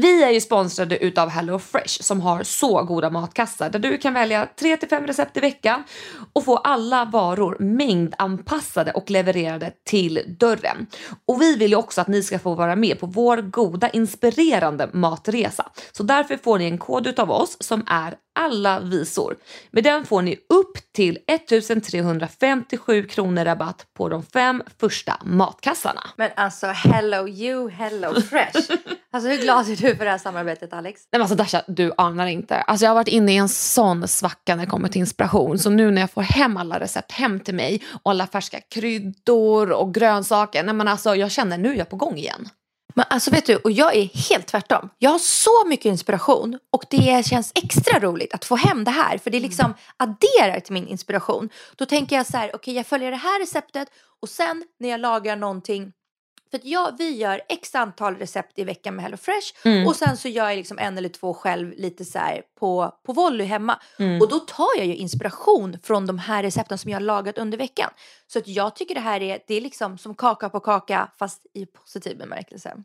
A: Vi är ju sponsrade utav Hello Fresh som har så goda matkassar där du kan välja 3-5 recept i veckan och få alla varor mängdanpassade och levererade till dörren. Och vi vill ju också att ni ska få vara med på vår goda inspirerande matresa. Så därför får ni en kod utav oss som är alla visor. Med den får ni upp till 1357 kronor rabatt på de fem första matkassarna.
B: Men alltså hello you, hello fresh. alltså hur glad är du för det här samarbetet Alex?
A: Nej men alltså Dasha, du anar inte. Alltså jag har varit inne i en sån svacka när det kommer till inspiration. Så nu när jag får hem alla recept hem till mig och alla färska kryddor och grönsaker. Nej men alltså jag känner nu är jag på gång igen.
B: Men alltså vet du, och jag är helt tvärtom. Jag har så mycket inspiration och det känns extra roligt att få hem det här. För det liksom adderar till min inspiration. Då tänker jag så här, okej jag följer det här receptet och sen när jag lagar någonting För jag, vi gör x antal recept i veckan med HelloFresh
A: Mm.
B: och sen så gör jag liksom en eller två själv lite så här på, på volley hemma.
A: Mm.
B: Och då tar jag ju inspiration från de här recepten som jag har lagat under veckan. Så att jag tycker det här är, det är liksom som kaka på kaka fast i positiv bemärkelse.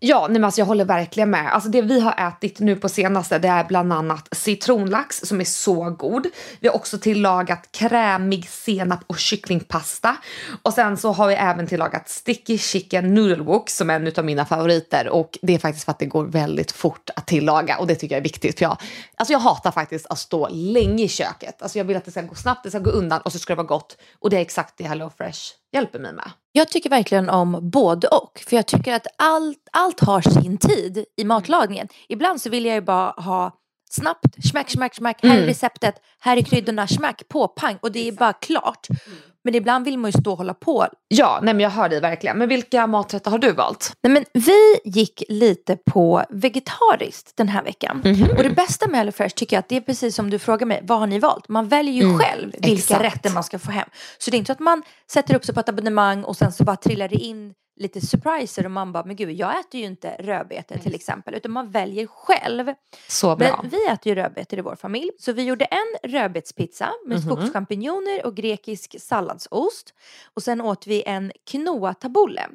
A: Ja, nej men alltså jag håller verkligen med. Alltså det vi har ätit nu på senaste det är bland annat citronlax som är så god. Vi har också tillagat krämig senap och kycklingpasta. Och sen så har vi även tillagat sticky chicken noodle wok som är en av mina favoriter. Och det är faktiskt för att det går väldigt fort att tillaga och det tycker jag är viktigt. För jag, alltså jag hatar faktiskt att stå länge i köket. Alltså jag vill att det ska gå snabbt, det ska gå undan och så ska det vara gott. Och det är exakt det HelloFresh hjälper mig med.
B: Jag tycker verkligen om både och. För jag tycker att allt, allt har sin tid i matlagningen. Ibland så vill jag ju bara ha snabbt, smack, smack, smack. Här är
A: Mm.
B: receptet, här är kryddorna, smack, på, pang. Och det är bara klart. Men ibland vill man ju stå och hålla på.
A: Ja, nej men jag hör dig verkligen. Men vilka maträtter har du valt?
B: Nej, men vi gick lite på vegetariskt den här veckan. Och det bästa med HelloFresh tycker jag att det är precis som du frågar mig, vad har ni valt? Man väljer ju
A: Mm,
B: själv vilka
A: exakt.
B: rätter man ska få hem. Så det är inte så att man sätter upp sig på ett abonnemang och sen så bara trillar det in lite surpriser och man bara, men gud, jag äter ju inte rödbetor till exempel, utan man väljer själv.
A: Så bra.
B: Men vi äter ju rödbetor i vår familj. Så vi gjorde en rödbetspizza med
A: Mhm.
B: skogschampinjoner och grekisk salladsost. Och sen åt vi en quinoa tabbouleh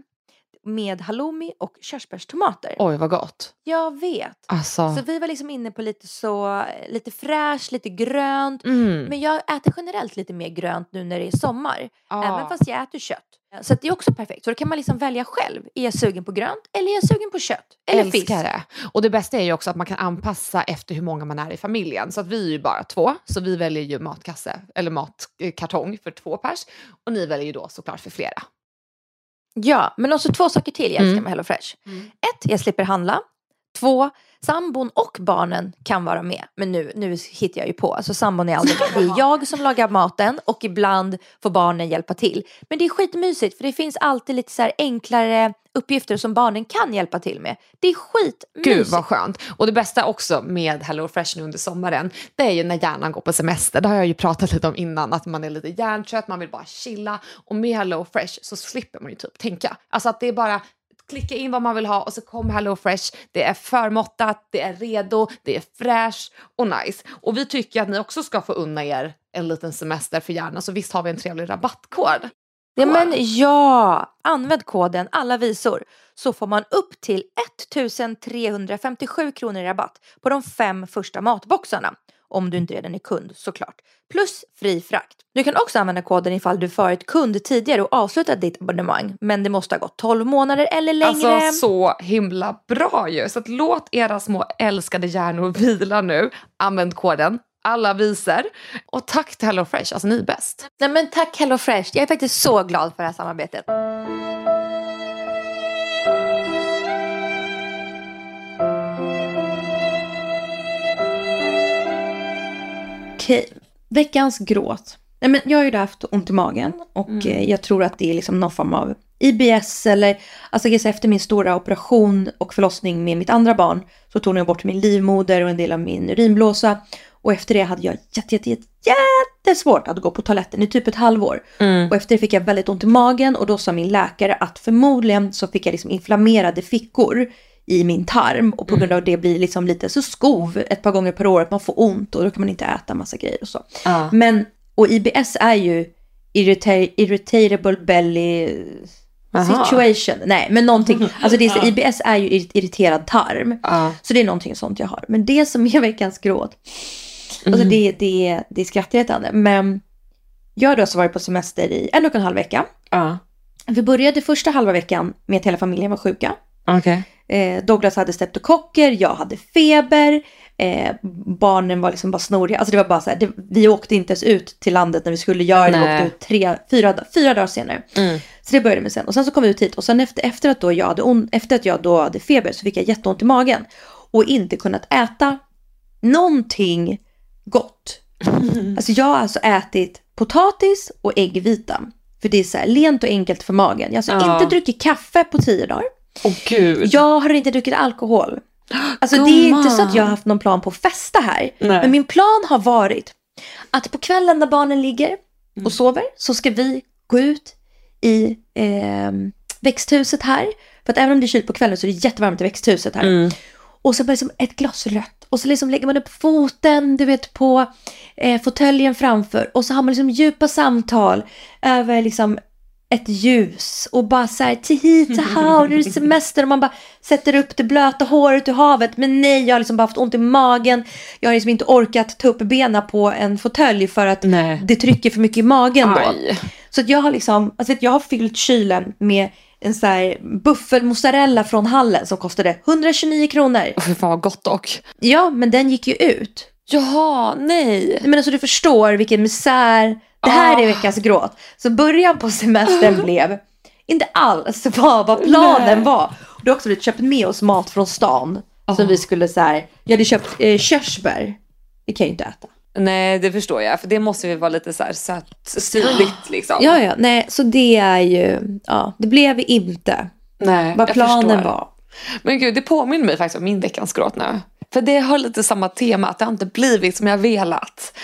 B: med halloumi och körsbärstomater.
A: Oj, vad gott.
B: Jag vet.
A: Alltså.
B: Så vi var liksom inne på lite så, lite fräscht, lite grönt.
A: Mm.
B: Men jag äter generellt lite mer grönt nu när det är sommar.
A: Ja.
B: Även fast jag äter kött. Så att det är också perfekt. Så då kan man liksom välja själv. Är jag sugen på grönt eller är jag sugen på kött? Eller fisk?
A: Älskar det. Och det bästa är ju också att man kan anpassa efter hur många man är i familjen. Så att vi är ju bara två, så vi väljer ju matkasse eller matkartong för två pers. Och ni väljer ju då såklart för flera.
B: Ja, men också två saker till jag älskar
A: Mm.
B: med HelloFresh. Ett, jag slipper handla. Två, sambon och barnen kan vara med. Men nu, nu hittar jag ju på. Alltså sambon är aldrig med. Det är jag som lagar maten och ibland får barnen hjälpa till. Men det är skitmysigt för det finns alltid lite så här enklare uppgifter som barnen kan hjälpa till med. Det är skitmysigt.
A: Gud vad skönt. Och det bästa också med Hello Fresh nu under sommaren, det är ju när hjärnan går på semester. Det har jag ju pratat lite om innan, att man är lite hjärntrött, man vill bara chilla. Och med Hello Fresh så slipper man ju typ tänka. Alltså att det är bara klicka in vad man vill ha och så kommer HelloFresh. Det är förmåttat, det är redo, det är fräscht och nice. Och vi tycker att ni också ska få unna er en liten semester för hjärnan, så visst har vi en trevlig rabattkod.
B: Ja men ja, använd koden alla visor så får man upp till 1357 kronor i rabatt på de fem första matboxarna. Om du inte redan är kund såklart. Plus fri frakt. Du kan också använda koden ifall du varit kund tidigare och avslutat ditt abonnemang. Men det måste ha gått 12 månader eller längre.
A: Alltså så himla bra ju. Så låt era små älskade hjärnor vila nu. Använd koden alla visor. Och tack till HelloFresh, alltså ni är bäst.
B: Nej men tack HelloFresh, jag är faktiskt så glad för det här samarbetet.
F: Okej, veckans gråt. Nej, men jag har ju haft ont i magen och
B: Mm.
F: eh, jag tror att det är liksom någon form av IBS eller alltså jag efter min stora operation och förlossning med mitt andra barn så tog de bort min livmoder och en del av min urinblåsa och efter det hade jag jätte, jätte, jätte, jättesvårt att gå på toaletten i typ ett halvår. Och efter det fick jag väldigt ont i magen och då sa min läkare att förmodligen så fick jag liksom inflammerade fickor i min tarm och på grund av det blir liksom lite så skov ett par gånger per år att man får ont och då kan man inte äta massa grejer och så.
A: Ja.
F: Men, och IBS är ju irrita- irritable belly
A: Aha.
F: situation. Nej, men någonting. Alltså det är så, IBS är ju ir- irriterad tarm.
A: Ja.
F: Så det är någonting sånt jag har. Men det som är veckans gråt, alltså det, det, det är skrattretande. Men jag har alltså varit på semester i en och en halv vecka.
A: Ja,
F: Vi började första halva veckan med att hela familjen var sjuka.
A: okej.
F: Eh, Douglas hade streptokocker, jag hade feber, eh, barnen var liksom bara snoriga. Alltså det var bara så här, det, vi åkte inte ens ut till landet när vi skulle göra det. Vi åkte ut tre, fyra, fyra dagar senare.
A: Mm.
F: Så det började med sen. Och sen så kom vi ut hit och sen efter, efter, att, då jag hade on, efter att jag då hade feber så fick jag jätteont i magen. Och inte kunnat äta någonting gott. Alltså jag har alltså ätit potatis och äggvita. För det är så här lent och enkelt för magen. Jag har alltså
A: Ja.
F: inte druckit kaffe på tio dagar.
A: Åh gud.
F: Jag har inte druckit alkohol. Alltså det är inte så att jag har haft någon plan på att festa här.
A: Nej.
F: Men min plan har varit att på kvällen när barnen ligger och sover så ska vi gå ut i, ehm,
B: växthuset här. För att även om det är kylt på kvällen så är det jättevarmt i växthuset här.
A: Mm.
B: Och så bara liksom ett glas rött. Och så liksom lägger man upp foten, du vet, på eh, fåtöljen framför. Och så har man liksom djupa samtal över liksom ett ljus. Och bara så här, tihi, taha, nu är det semester. Och man bara sätter upp det blöta håret ur havet. Men nej, jag har liksom bara haft ont i magen. Jag har liksom inte orkat ta upp benen på en fåtölj för att
A: Nej.
B: det trycker för mycket i magen då.
A: Aj.
B: Så att jag har liksom, alltså jag har fyllt kylen med en så här buffelmozzarella från Hallen som kostade 129 kronor.
A: Fy fan vad gott dock.
B: Ja, men den gick ju ut.
A: Jaha, nej.
B: Men alltså du förstår vilken misär. Det här är
A: Ah.
B: veckans gråt. Så början på semestern blev inte alls vad, vad planen
A: Nej.
B: var. Och då har också vi köpt med oss mat från stan. Som vi skulle så här, jag hade köpt eh, körsbär. Det kan jag ju inte äta.
A: Nej, det förstår jag. För det måste ju vara lite så här sött, syrligt liksom.
B: Ja, ja, nej, så det är ju, ja, det blev inte
A: Nej,
B: vad planen var.
A: Men gud, det påminner mig faktiskt om min veckans gråt nu. För det har lite samma tema, att det har inte blivit som jag velat.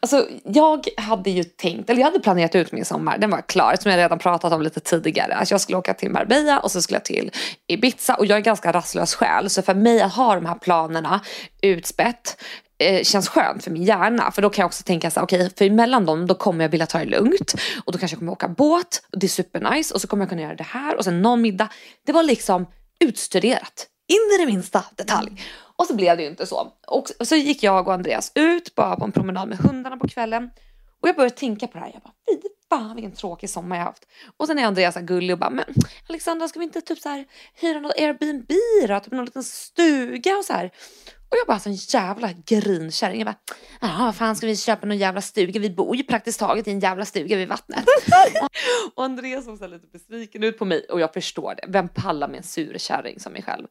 A: Alltså, jag hade ju tänkt, eller jag hade planerat ut min sommar, den var klar, som jag redan pratat om lite tidigare. Att jag skulle åka till Marbella och så skulle jag till Ibiza och jag är ganska rastlös själ. Så för mig att ha de här planerna utspätt eh, känns skönt för min hjärna. För då kan jag också tänka så här, okej, för emellan dem då kommer jag vilja ta det lugnt. Och då kanske jag kommer åka båt och det är supernice. Och så kommer jag kunna göra det här och sen någon middag. Det var liksom utstuderat. In i det minsta detalj. Och så blev det ju inte så. Och så gick jag och Andreas ut bara på en promenad med hundarna på kvällen. Och jag började tänka på det här. Jag bara, fy fan vilken tråkig sommar jag haft. Och sen är Andreas här gullig och bara, men Alexandra ska vi inte typ så här hyra något Airbnb då? Typ någon liten stuga och så här. Och jag bara sån jävla grinkärring. Jag bara, jaha vad fan ska vi köpa någon jävla stuga? Vi bor ju praktiskt taget i en jävla stuga vid vattnet. och Andreas såg så lite besviken ut på mig och jag förstår det. Vem pallar med en sur kärring som mig själv?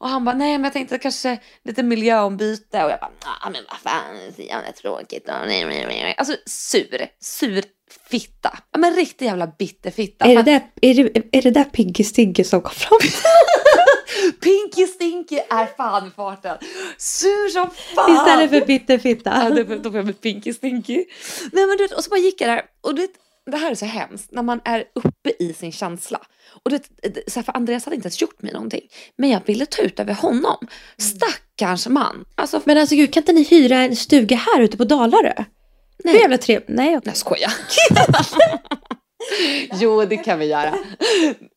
A: Och han bara, nej men jag tänkte kanske lite miljöombyte. Och jag bara, ah, men vad fan, så jävla tråkigt. Alltså sur, sur fitta. Ja men riktig jävla bitterfitta.
B: Är det, där, är, det, är det där Piggy Stiggy som kom fram?
A: Pinky Stinky är fan farten. Sur som fan.
B: Istället för bitterfitta.
A: Ja, då får jag med Pinky Stinky. Nej, men du och så bara gick jag där och du vet, det här är så hemskt när man är uppe i sin känsla. Och det- så här, för Andreas hade inte ens gjort mig någonting. Men jag ville ta ut över honom. Stackars man. Alltså,
B: Men alltså gud, kan inte ni hyra en stuga här ute på Dalarö?
A: Nej.
B: Hur jävla trevligt. Nej, okej.
A: jag skojar. jo, det kan vi göra.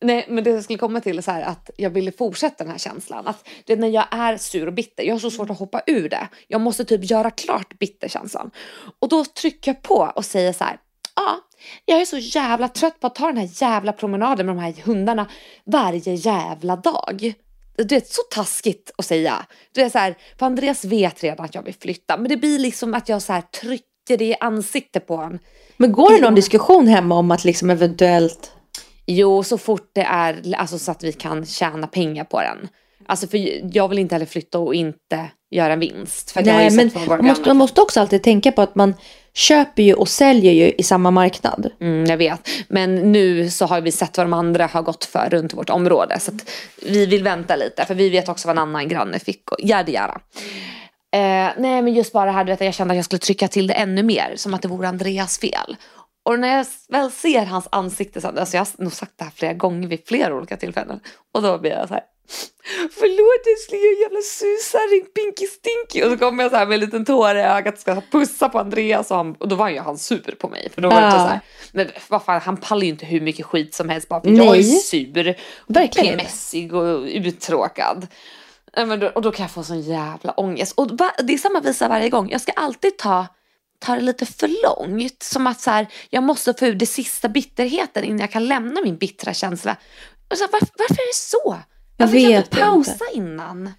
A: Nej, men det jag skulle komma till är så här att jag ville fortsätta den här känslan. Att det, när jag är sur och bitter, jag har så svårt att hoppa ur det. Jag måste typ göra klart bitterkänslan. Och då trycker jag på och säger så här. Ja, jag är så jävla trött på att ta den här jävla promenaden med de här hundarna varje jävla dag. Du vet, så taskigt att säga. Du är så här, för Andreas vet redan att jag vill flytta, men det blir liksom att jag så här trycker det i ansiktet på honom.
B: Men går det någon diskussion hemma om att liksom eventuellt...
A: Jo, så fort det är alltså, så att vi kan tjäna pengar på den. Alltså för jag vill inte heller flytta och inte göra en vinst. För
B: Nej, men man måste, man måste också alltid tänka på att man köper ju och säljer ju i samma marknad.
A: Mm, jag vet. Men nu så har vi sett vad de andra har gått för runt vårt område. Så att vi vill vänta lite. För vi vet också vad en annan granne fick. Och yada yada. Eh, nej men just bara det här du vet, jag kände att jag skulle trycka till det ännu mer. Som att det vore Andreas fel. Och när jag väl ser hans ansikte, så, alltså jag har nog sagt det här flera gånger vid flera olika tillfällen. Och då blir jag så här. Förlåt älskling, jag är en jävla susarring, pinky stinky. Och så kommer jag så här med en liten tår i ögat och ska pussa på Andreas. Och, han, och då var ju han sur på mig. För då var det
B: Ja.
A: så här, men vad fan, han pallar ju inte hur mycket skit som helst bara för jag är
B: Nej.
A: sur.
B: Verkligen.
A: Mässig och uttråkad. Nej, men då, och då kan jag få sån jävla ångest. Och det är samma visa varje gång. Jag ska alltid ta, ta det lite för långt. Som att så här, jag måste få ur det sista bitterheten innan jag kan lämna min bittra känsla. Och så, varför, varför är det så?
B: Jag
A: Varför kan
B: vet
A: inte pausa
B: inte.
A: innan?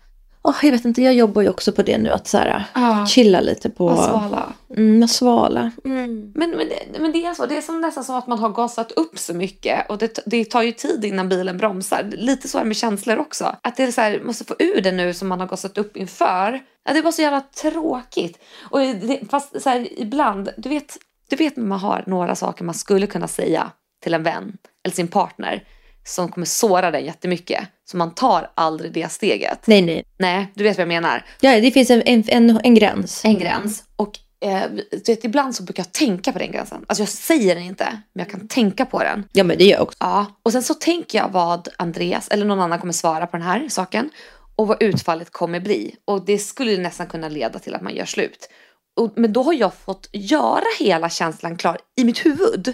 B: Åh, jag vet inte, jag jobbar ju också på det nu att så här,
A: Ja.
B: chilla lite på...
A: Och svala.
B: Mm, svala. Mm.
A: Men, men, det, men det är så, det är som nästan som att man har gasat upp så mycket och det, det tar ju tid innan bilen bromsar. Lite så är det med känslor också. Att det är så här, måste få ur det nu som man har gasat upp inför. Ja, det var så jävla tråkigt. Och det, fast så här, ibland, du vet, du vet när man har några saker man skulle kunna säga till en vän eller sin partner som kommer såra den jättemycket. Så man tar aldrig det steget.
B: Nej, nej.
A: Nej, du vet vad jag menar.
B: Ja, det finns en, en, en, en gräns.
A: En gräns. Och eh, du vet, ibland så brukar jag tänka på den gränsen. Alltså jag säger den inte, men jag kan tänka på den.
B: Ja men det gör jag också.
A: Ja, och sen så tänker jag vad Andreas eller någon annan kommer svara på den här saken och vad utfallet kommer bli. Och det skulle nästan kunna leda till att man gör slut. Och, men då har jag fått göra hela känslan klar i mitt huvud.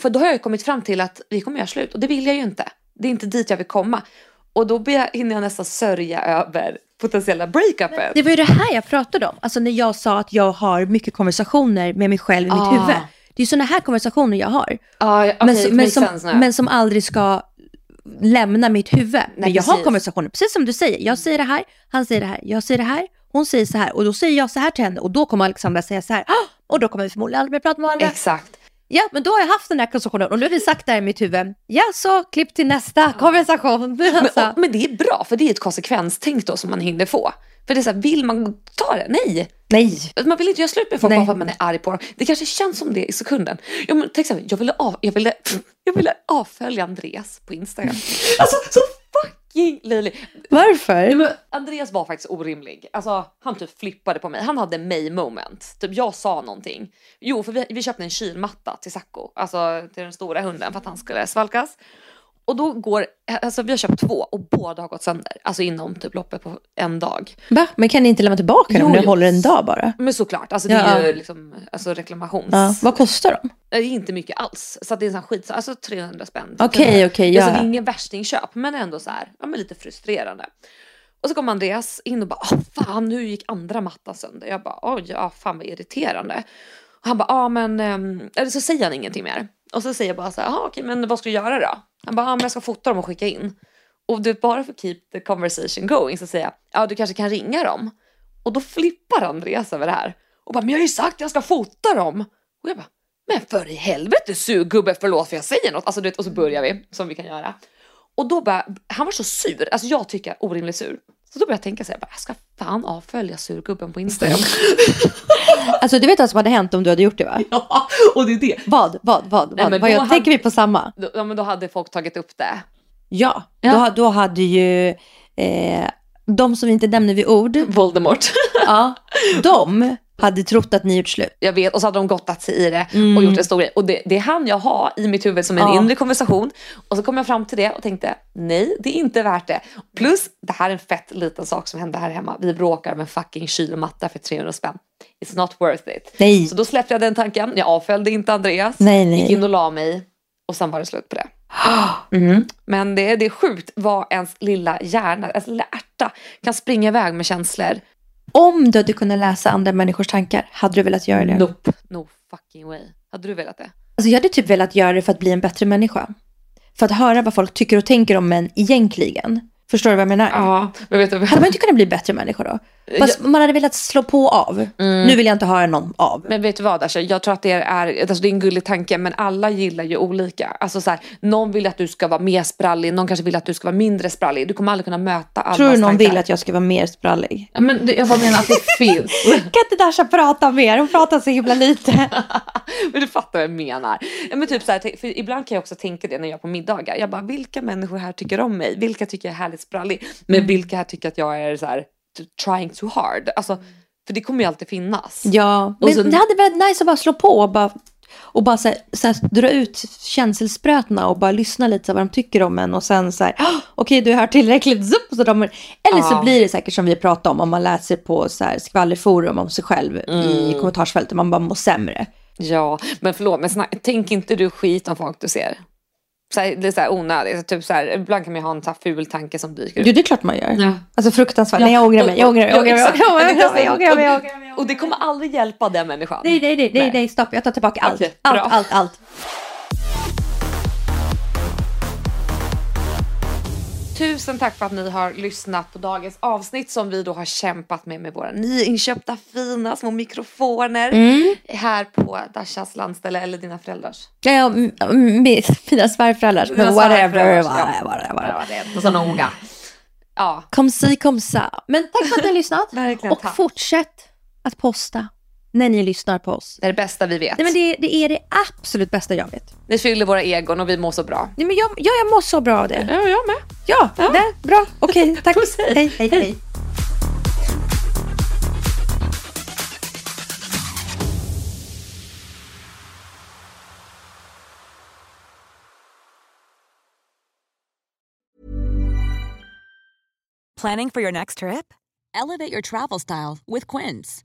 A: För då har jag kommit fram till att vi kommer göra slut och det vill jag ju inte. Det är inte dit jag vill komma. Och då hinner jag nästan sörja över potentiella breakupen.
B: Det var ju det här jag pratade om. Alltså när jag sa att jag har mycket konversationer med mig själv i mitt
A: Ah.
B: huvud. Det är sådana här konversationer jag har.
A: Ja, okej,
B: men, som- men, som, men som aldrig ska lämna mitt huvud. men jag har
A: precis.
B: konversationer, precis som du säger. Jag säger det här, han säger det här, jag säger det här, hon säger så här och då säger jag så här till henne och då kommer Alexandra säga så här "Ah!" och då kommer vi förmodligen aldrig mer prata med varandra.
A: Exakt.
B: Ja, men då har jag haft den här konversationen och nu har vi sagt det här i mitt huvud. Ja, så klipp till nästa konversation.
A: Men,
B: Alltså.
A: och, men det är bra för det är ett konsekvenstänk då som man hinner få. För det är så här, vill man ta det? Nej.
B: Nej.
A: Man vill inte göra slut med folk bara för att man är arg på dem. Det kanske känns som det i sekunden. Ja, men till exempel, jag ville, av, jag ville, jag ville avfölja Andreas på Instagram. Alltså så fucking löjlig.
B: Varför?
A: Men Andreas var faktiskt orimlig. Alltså, han typ flippade på mig. Han hade mig moment. Typ jag sa någonting. Jo, för vi, vi köpte en kylmatta till Sacco, alltså till den stora hunden för att han skulle svalkas. Och då går, alltså vi har köpt två och båda har gått sönder. Alltså inom typ loppet på en dag.
B: Va? Men kan ni inte lämna tillbaka dem
A: Jo,
B: om ni håller en dag bara?
A: Men såklart, alltså det
B: Ja,
A: är ju liksom alltså reklamations...
B: Ja. Vad kostar de?
A: Det är inte mycket alls. Så det är en sån skit, alltså 300 spänn.
B: Okej, okej,
A: Alltså,
B: ja.
A: det är ingen värstingköp, men ändå så här, ja men lite frustrerande. Och så kom Andreas in och bara, Åh, fan nu gick andra mattan sönder. Jag bara, oj, ja fan vad irriterande. Och han bara, ja men, ehm, eller så säger han ingenting mer. Och så säger jag bara så här, "Jaha, okej men vad ska du göra då? Han bara, ja men jag ska fota dem och skicka in. Och du bara för keep the conversation going så säger jag, ja du kanske kan ringa dem. Och då flippar Andreas över det här. Och bara, men jag har ju sagt att jag ska fota dem. Och jag bara, men för i helvete surgubbe, förlåt för jag säger något. Alltså, du vet, och så börjar vi, som vi kan göra. Och då bara, han var så sur, alltså jag tycker orimligt sur. Så då började jag tänka så här, bara, jag ska fan avfölja surgubben på Instagram.
B: Alltså du vet vad som hade hänt om du hade gjort det va?
A: ja, och det är det.
B: Vad, vad, vad?
A: Nej,
B: vad?
A: men
B: vad jag,
A: hade-
B: Tänker vi på samma?
A: Då, ja, men då hade folk tagit upp det.
B: Ja,
A: Ja.
B: Då, då hade ju eh, de som vi inte nämner vid ord,
A: Voldemort.
B: ja, de hade trott att ni gjort slut.
A: Jag vet, och så hade de gottat sig i det
B: Mm.
A: och gjort en stor grej. Och det, det är han jag har i mitt huvud som en
B: Ja.
A: inre konversation. Och så kom jag fram till det och tänkte, nej det är inte värt det. Plus, det här är en fett liten sak som hände här hemma. Vi bråkar med en fucking kylmatta för 300 spänn. It's not worth it.
B: Nej.
A: Så då släppte jag den tanken. Jag avföljde inte Andreas.
B: Nej, nej.
A: Gick in och la mig. Och sen var det slut på det. Mhm. Men det, det är sjukt vad ens lilla hjärna, ens lilla ärta kan springa iväg med känslor.
B: Om du hade kunnat läsa andra människors tankar, hade du velat göra det?
A: Nope, no fucking way. Hade du velat det?
B: Alltså jag hade typ velat göra det för att bli en bättre människa. För att höra vad folk tycker och tänker om män egentligen. Förstår du vad jag menar?
A: Ja, men vet du
B: Hade man inte kunnat bli bättre människa då? Fast man hade velat slå på av. Nu vill jag inte höra någon av.
A: Men vet du vad Asha? Jag tror att det är, alltså det är en gullig tanke men alla gillar ju olika. Alltså så här, någon vill att du ska vara mer sprallig, någon kanske vill att du ska vara mindre sprallig. Du kommer aldrig kunna möta allas
B: Tror du någon
A: tankar.
B: vill att jag ska vara mer sprallig?
A: Ja, men jag bara menar att det finns.
B: Kan inte Dasha prata mer? Hon pratar så himla lite.
A: men du fattar vad jag menar. Men typ så här, för ibland kan jag också tänka det när jag är på middagar. Jag bara, vilka människor här tycker om mig? Vilka tycker jag är härligt sprallig? Men
B: Mm.
A: vilka här tycker att jag är så här, trying too hard? Alltså, för det kommer ju alltid finnas.
B: Ja, men
A: så-
B: det hade varit nice att bara slå på och bara, och bara så här, så här, dra ut känselsprötna och bara lyssna lite vad de tycker om en och sen så här, "Ah, okej du har tillräckligt, zup, så de, eller så
A: Ja.
B: blir det säkert som vi pratade om, om man läser på så här skvallerforum om sig själv i
A: Mm.
B: kommentarsfältet, man bara mår sämre.
A: Ja, men förlåt, men snack, tänk inte du skit om folk du ser. Så här, det är så här onödigt. Typ så här, ibland kan man ju ha en så här ful tanke som dyker upp.
B: Jo, det är klart man gör.
A: Ja.
B: Alltså fruktansvärt.
A: Ja.
B: Nej, jag ångrar mig, jag ångrar mig, jag ångrar mig, jag
A: Och- det kommer aldrig hjälpa den människan.
B: Nej, nej, nej, nej, nej, stopp, jag tar tillbaka allt.
A: Okej,
B: allt, allt, allt.
A: Tusen tack för att ni har lyssnat på dagens avsnitt som vi då har kämpat med med våra nyinköpta fina små mikrofoner
B: Mm.
A: här på Dashas landställe eller dina föräldrars.
B: Ja, ja, m- m- mina svärföräldrars, men whatever.
A: Ja, det är inte så noga. Ja,
B: Kom si, kom sa. Men tack för att ni har lyssnat.
A: verkligen
B: Och
A: tack.
B: fortsätt att posta när ni lyssnar på oss.
A: Det är det bästa vi vet.
B: Nej, men det, det är det absolut bästa jag vet.
A: Ni fyller våra egon och vi mår så bra.
B: Nej, men jag, ja, jag mår så bra av det.
A: Ja, jag med.
B: Ja, ja. Nej, bra. Okej, okay, tack.
A: Puss, hej,
B: hej. hej. hej.
G: Planning for your next trip? Elevate your travel style with Quince.